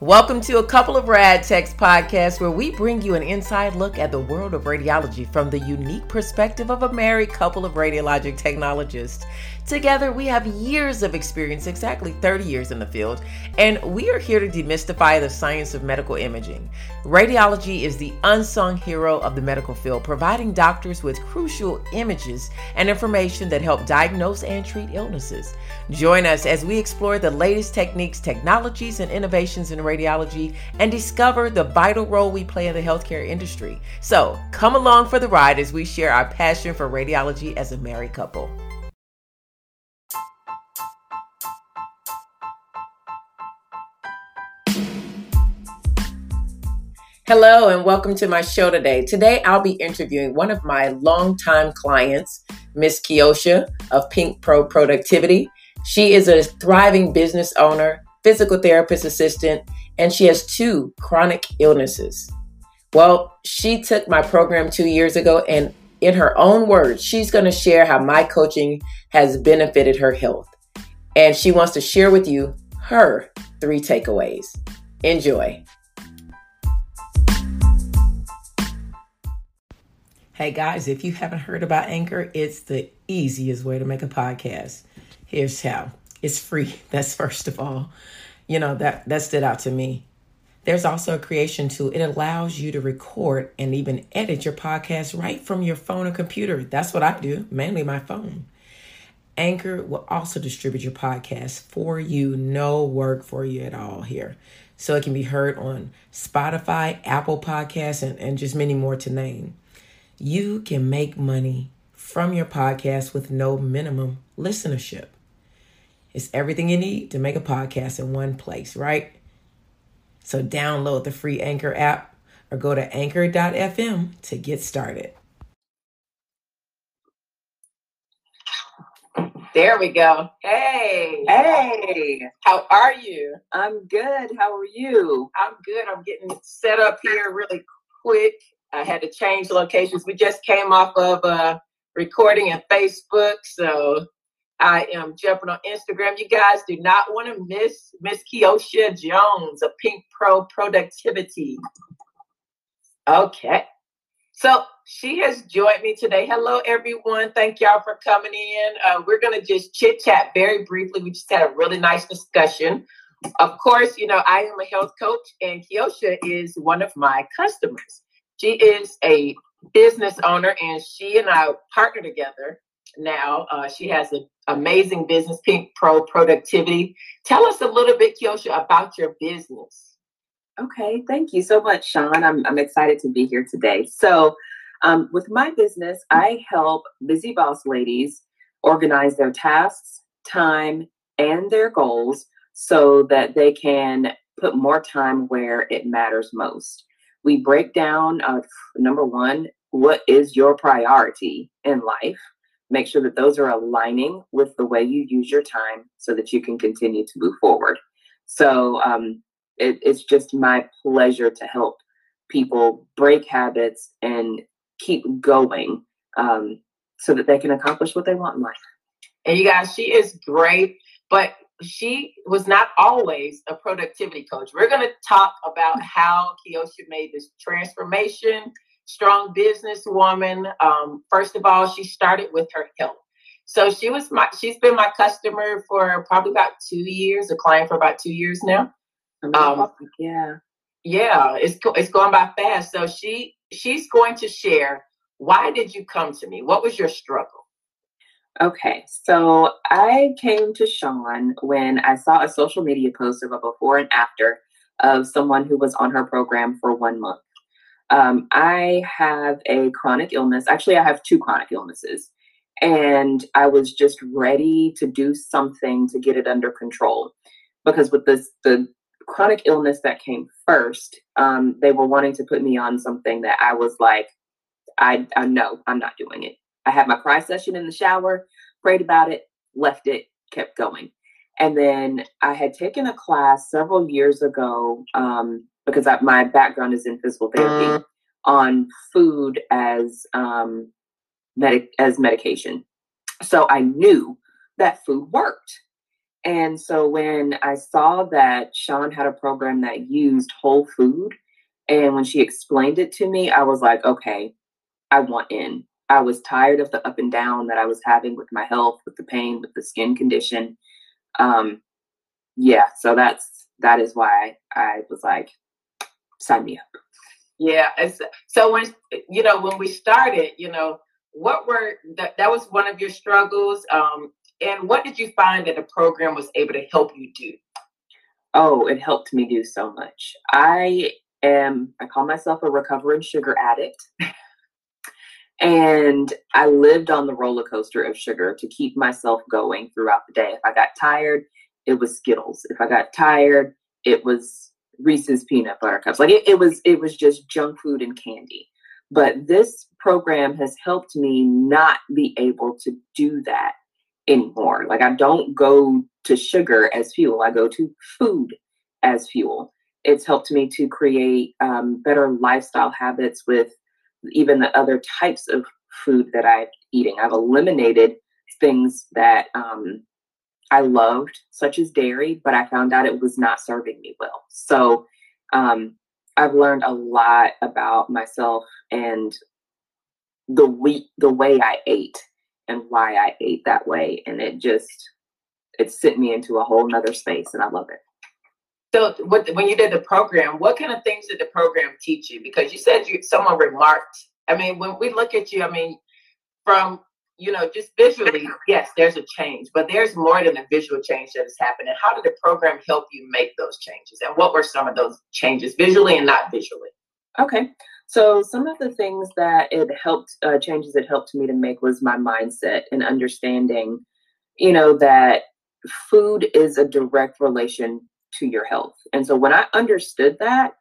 Welcome to a couple of Rad Techs podcast where we bring you an inside look at the world of radiology from the unique perspective of a married couple of radiologic technologists. Together, we have years of experience, exactly 30 years in the field, and we are here to demystify the science of medical imaging. Radiology is the unsung hero of the medical field, providing doctors with crucial images and information that help diagnose and treat illnesses. Join us as we explore the latest techniques, technologies, and innovations in radiology and discover the vital role we play in the healthcare industry. So, come along for the ride as we share our passion for radiology as a married couple. Hello, and welcome to my show today. Today, I'll be interviewing one of my longtime clients, Miss Kiosha of Pink Pro Productivity. She is a thriving business owner, physical therapist assistant, and she has two chronic illnesses. Well, she took my program two years ago, and in her own words, she's going to share how my coaching has benefited her health. And she wants to share with you her three takeaways. Enjoy. Hey guys, if you haven't heard about Anchor, it's the easiest way to make a podcast. Here's how it's free. That's first of all. You know, that, that stood out to me. There's also a creation tool. It allows you to record and even edit your podcast right from your phone or computer. That's what I do, mainly my phone. Anchor will also distribute your podcast for you, no work for you at all here. So it can be heard on Spotify, Apple Podcasts, and, and just many more to name. You can make money from your podcast with no minimum listenership. It's everything you need to make a podcast in one place, right? So download the free Anchor app or go to anchor.fm to get started. There we go. Hey. Hey. How are you? I'm good. How are you? I'm good. I'm getting set up here really quick. I had to change locations. We just came off of uh, recording in Facebook, so I am jumping on Instagram. You guys do not want to miss Miss Kiosha Jones of Pink Pro Productivity. Okay. So she has joined me today. Hello, everyone. Thank y'all for coming in. Uh, we're going to just chit chat very briefly. We just had a really nice discussion. Of course, you know, I am a health coach, and Kiosha is one of my customers. She is a business owner, and she and I partner together now. Uh, she has an amazing business, Pink Pro Productivity. Tell us a little bit, Kiosha, about your business. Okay, thank you so much, Sean. I'm, I'm excited to be here today. So, um, with my business, I help busy boss ladies organize their tasks, time, and their goals so that they can put more time where it matters most we break down uh, number one, what is your priority in life? Make sure that those are aligning with the way you use your time so that you can continue to move forward. So um, it, it's just my pleasure to help people break habits and keep going um, so that they can accomplish what they want in life. And you guys, she is great, but she was not always a productivity coach. We're going to talk about how Kiosha made this transformation, strong businesswoman. Um, first of all, she started with her health. So she was my she's been my customer for probably about two years, a client for about two years now. Um, yeah. Yeah, it's it's going by fast. So she she's going to share why did you come to me? What was your struggle? Okay, so I came to Sean when I saw a social media post of a before and after of someone who was on her program for one month. Um, I have a chronic illness. Actually, I have two chronic illnesses. And I was just ready to do something to get it under control. Because with this, the chronic illness that came first, um, they were wanting to put me on something that I was like, I, I know I'm not doing it. I had my cry session in the shower, prayed about it, left it, kept going. And then I had taken a class several years ago um, because I, my background is in physical therapy on food as um, medic as medication. So I knew that food worked. And so when I saw that Sean had a program that used whole food, and when she explained it to me, I was like, okay, I want in. I was tired of the up and down that I was having with my health, with the pain, with the skin condition. Um, yeah, so that's that is why I was like, sign me up. Yeah, so when you know when we started, you know, what were that that was one of your struggles, um, and what did you find that the program was able to help you do? Oh, it helped me do so much. I am I call myself a recovering sugar addict. And I lived on the roller coaster of sugar to keep myself going throughout the day. If I got tired, it was Skittles. If I got tired, it was Reese's peanut butter cups. Like it, it was it was just junk food and candy. But this program has helped me not be able to do that anymore. Like I don't go to sugar as fuel. I go to food as fuel. It's helped me to create um, better lifestyle habits with even the other types of food that I'm eating. I've eliminated things that um, I loved, such as dairy, but I found out it was not serving me well. So um, I've learned a lot about myself and the we the way I ate and why I ate that way, and it just it sent me into a whole nother space, and I love it. So, what when you did the program, what kind of things did the program teach you? Because you said you someone remarked. I mean, when we look at you, I mean, from you know, just visually, yes, there's a change, but there's more than a visual change that has happened. And how did the program help you make those changes? And what were some of those changes, visually and not visually? Okay. So some of the things that it helped, uh, changes it helped me to make was my mindset and understanding, you know, that food is a direct relation to your health. And so when I understood that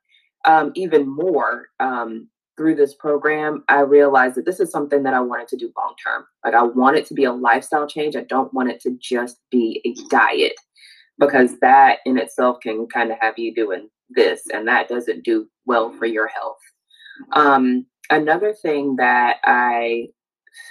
um, even more um, through this program, I realized that this is something that I wanted to do long term. Like I want it to be a lifestyle change. I don't want it to just be a diet because that in itself can kind of have you doing this and that doesn't do well for your health. Um, another thing that I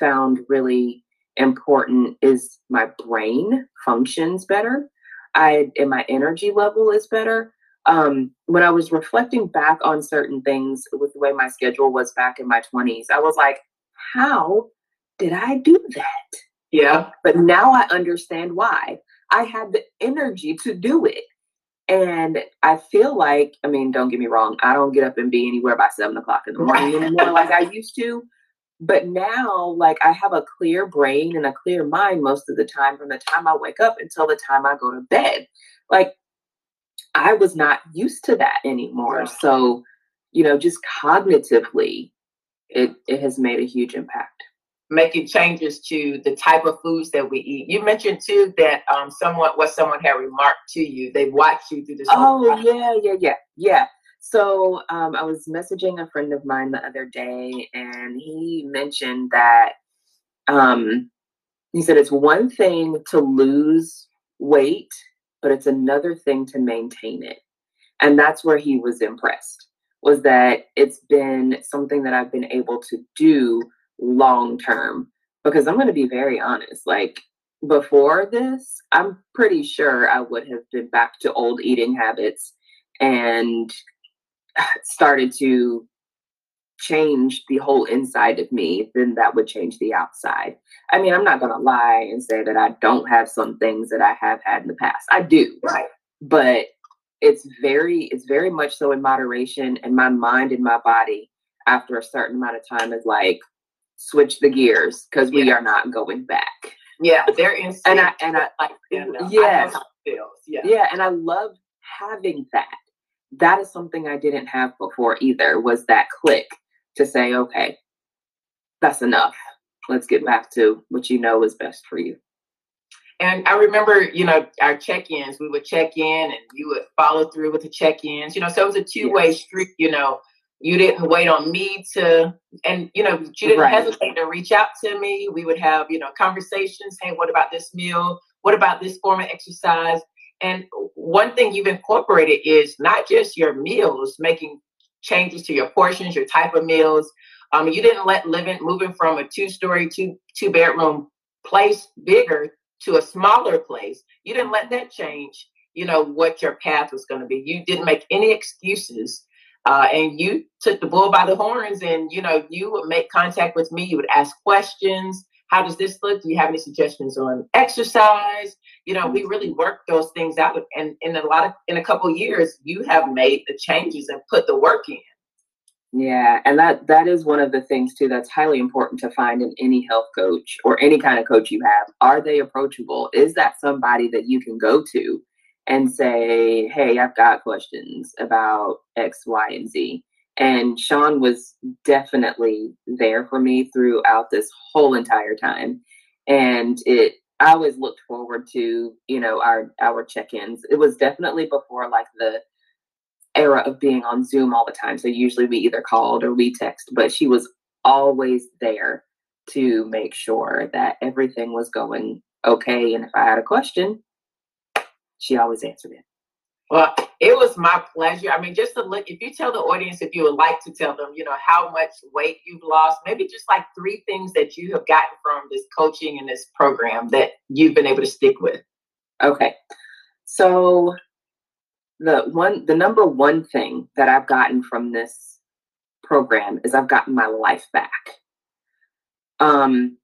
found really important is my brain functions better. I and my energy level is better. Um, when I was reflecting back on certain things with the way my schedule was back in my 20s, I was like, how did I do that? Yeah. But now I understand why. I had the energy to do it. And I feel like, I mean, don't get me wrong, I don't get up and be anywhere by seven o'clock in the morning anymore like I used to. But now, like, I have a clear brain and a clear mind most of the time from the time I wake up until the time I go to bed. Like, I was not used to that anymore. So, you know, just cognitively, it, it has made a huge impact. Making changes to the type of foods that we eat. You mentioned too that um someone what someone had remarked to you. They watched you through this. Oh yeah, yeah, yeah, yeah. So um, I was messaging a friend of mine the other day, and he mentioned that um, he said it's one thing to lose weight, but it's another thing to maintain it. And that's where he was impressed was that it's been something that I've been able to do long term. Because I'm going to be very honest, like before this, I'm pretty sure I would have been back to old eating habits and started to change the whole inside of me, then that would change the outside. I mean, I'm not going to lie and say that I don't have some things that I have had in the past. I do. Right. But it's very it's very much so in moderation and my mind and my body after a certain amount of time is like switch the gears because we yeah. are not going back. Yeah, they're in and I and I like yeah, yeah, yeah, and I love having that that is something I didn't have before either was that click to say, okay, that's enough. Let's get back to what you know is best for you. And I remember, you know, our check-ins, we would check in and you would follow through with the check-ins, you know, so it was a two-way yes. street, you know, you didn't wait on me to, and, you know, you didn't right. hesitate to reach out to me. We would have, you know, conversations. Hey, what about this meal? What about this form of exercise? And one thing you've incorporated is not just your meals, making changes to your portions, your type of meals. Um, you didn't let living moving from a two-story, two two bedroom place bigger. to a smaller place, you didn't let that change, you know, what your path was going to be. You didn't make any excuses. Uh, and you took the bull by the horns and, you know, you would make contact with me. You would ask questions. How does this look? Do you have any suggestions on exercise? You know, we really work those things out. And in a lot of, in a couple years, you have made the changes and put the work in. Yeah, and that that is one of the things too that's highly important to find in any health coach or any kind of coach you have. Are they approachable? Is that somebody that you can go to and say, "Hey, I've got questions about X, Y, and Z." And Sean was definitely there for me throughout this whole entire time. And it I always looked forward to, you know, our our check-ins. It was definitely before like the era of being on Zoom all the time. So usually we either called or we text, but she was always there to make sure that everything was going okay. And if I had a question, she always answered it. Well, it was my pleasure. I mean, just to look, if you tell the audience, if you would like to tell them, you know, how much weight you've lost, maybe just like three things that you have gotten from this coaching and this program that you've been able to stick with. Okay. So the one the number one thing that I've gotten from this program is I've gotten my life back. Um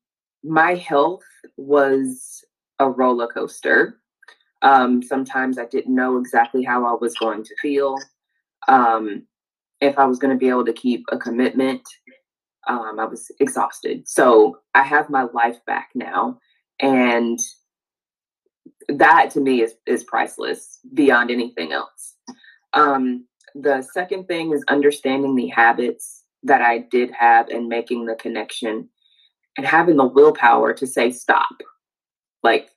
my health was a roller coaster. Um sometimes I didn't know exactly how I was going to feel. Um if I was going to be able to keep a commitment. Um I was exhausted. So I have my life back now and that to me is is priceless beyond anything else. Um, the second thing is understanding the habits that I did have and making the connection and having the willpower to say stop. Like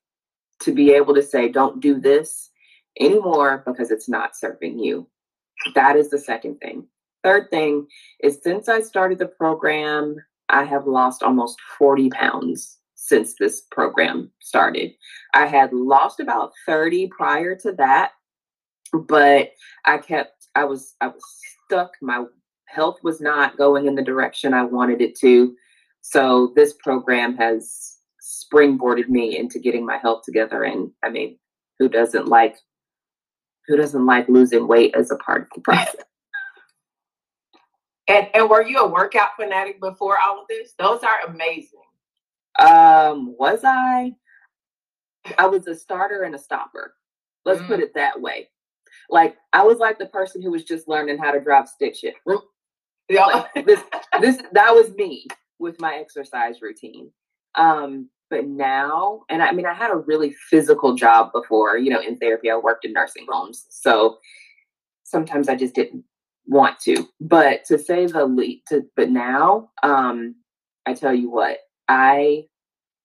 to be able to say, don't do this anymore because it's not serving you. That is the second thing. Third thing is since I started the program, I have lost almost 40 pounds since this program started. I had lost about 30 prior to that, but I kept I was I was stuck. My health was not going in the direction I wanted it to. So this program has springboarded me into getting my health together and I mean, who doesn't like who doesn't like losing weight as a part of the process? and and were you a workout fanatic before all of this? Those are amazing. Um, was I? I was a starter and a stopper. Let's mm. put it that way. Like I was like the person who was just learning how to drive stick shift. Yeah. Like, this this that was me with my exercise routine. Um, but now, and I mean, I had a really physical job before, you know, in therapy. I worked in nursing homes. So sometimes I just didn't want to. But to say the least, to, but now, um, I tell you what, I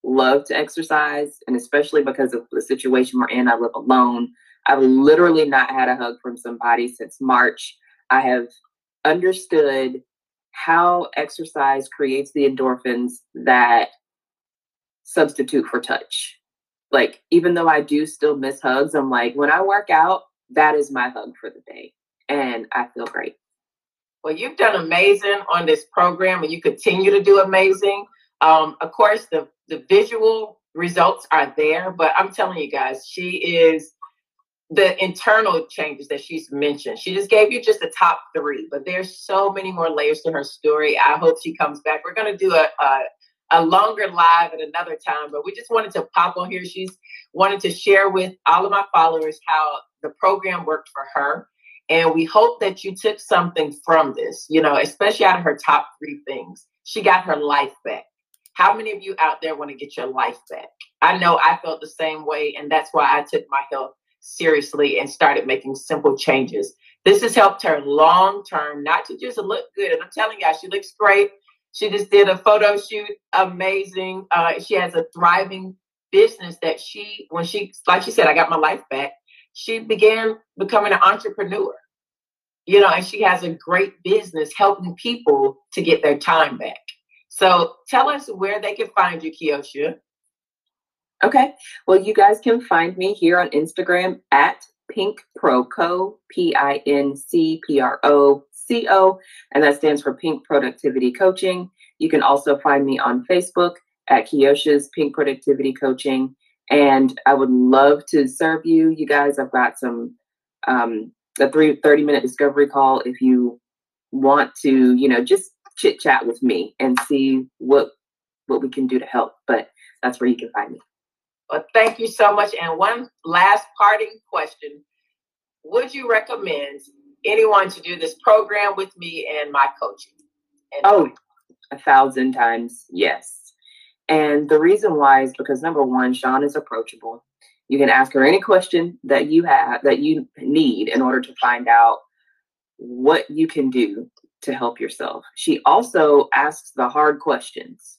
love to exercise, and especially because of the situation we're in, I live alone. I've literally not had a hug from somebody since March. I have understood how exercise creates the endorphins that substitute for touch. Like, even though I do still miss hugs, I'm like, when I work out, that is my hug for the day. And I feel great. Well, you've done amazing on this program and you continue to do amazing. Um, of course, the the visual results are there, but I'm telling you guys, she is the internal changes that she's mentioned. She just gave you just the top three, but there's so many more layers to her story. I hope she comes back. We're gonna do a, a a longer live at another time, but we just wanted to pop on here. She's wanted to share with all of my followers how the program worked for her. And we hope that you took something from this, you know, especially out of her top three things. She got her life back. How many of you out there want to get your life back? I know I felt the same way, and that's why I took my health seriously and started making simple changes. This has helped her long term, not to just look good. And I'm telling y'all, she looks great. She just did a photo shoot, amazing. Uh, she has a thriving business that she, when she, like she said, I got my life back. She began becoming an entrepreneur, you know, and she has a great business helping people to get their time back. So tell us where they can find you, Kiosha. Okay. Well, you guys can find me here on Instagram at Pink Pro Co, P I N C P R O C O, and that stands for Pink Productivity Coaching. You can also find me on Facebook at Kiosha's Pink Productivity Coaching. And I would love to serve you. You guys, I've got some um, a three, 30 minute discovery call if you want to, you know, just chit chat with me and see what what we can do to help. But that's where you can find me. Well, thank you so much. And one last parting question. Would you recommend anyone to do this program with me and my coaching? And oh, a thousand times yes. And the reason why is because number one, Sean is approachable. You can ask her any question that you have that you need in order to find out what you can do to help yourself. She also asks the hard questions,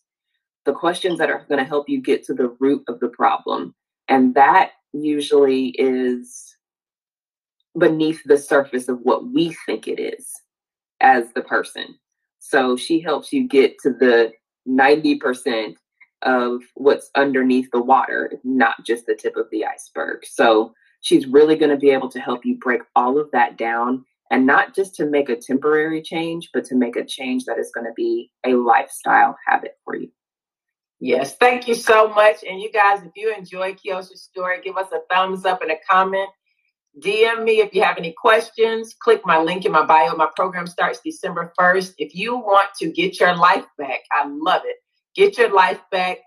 the questions that are going to help you get to the root of the problem. And that usually is beneath the surface of what we think it is as the person. So she helps you get to the 90% of what's underneath the water, not just the tip of the iceberg. So she's really going to be able to help you break all of that down and not just to make a temporary change, but to make a change that is going to be a lifestyle habit for you. Yes, thank you so much. And you guys, if you enjoy Kiosha's story, give us a thumbs up and a comment. DM me if you have any questions. Click my link in my bio. My program starts December 1st. If you want to get your life back, I love it. Get your life back.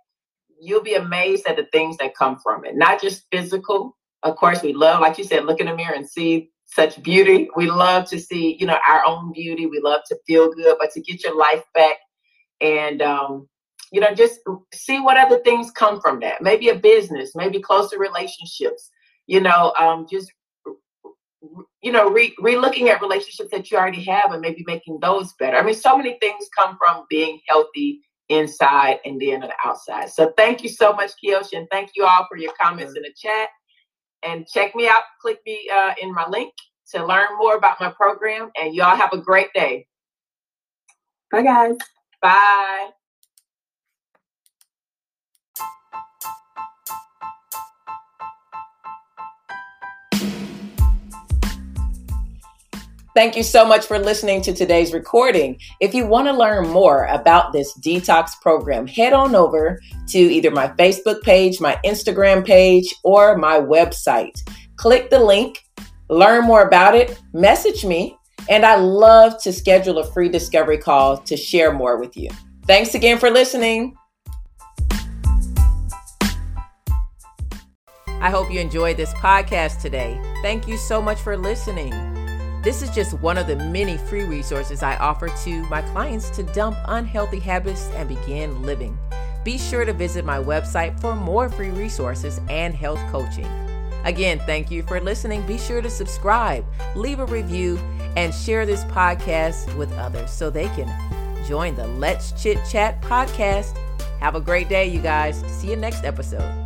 You'll be amazed at the things that come from it, not just physical. Of course, we love, like you said, look in the mirror and see such beauty. We love to see, you know, our own beauty. We love to feel good, but to get your life back and, um, you know, just see what other things come from that. Maybe a business, maybe closer relationships, you know, um, just you know, re, re-looking at relationships that you already have and maybe making those better. I mean, so many things come from being healthy inside and then on the outside. So thank you so much, Kiosha, and thank you all for your comments in the chat. And check me out, click me uh, in my link to learn more about my program. And y'all have a great day. Bye, guys. Bye. Thank you so much for listening to today's recording. If you want to learn more about this detox program, head on over to either my Facebook page, my Instagram page, or my website. Click the link, learn more about it, message me, and I love to schedule a free discovery call to share more with you. Thanks again for listening. I hope you enjoyed this podcast today. Thank you so much for listening. This is just one of the many free resources I offer to my clients to dump unhealthy habits and begin living. Be sure to visit my website for more free resources and health coaching. Again, thank you for listening. Be sure to subscribe, leave a review, and share this podcast with others so they can join the Let's Chit Chat podcast. Have a great day, you guys. See you next episode.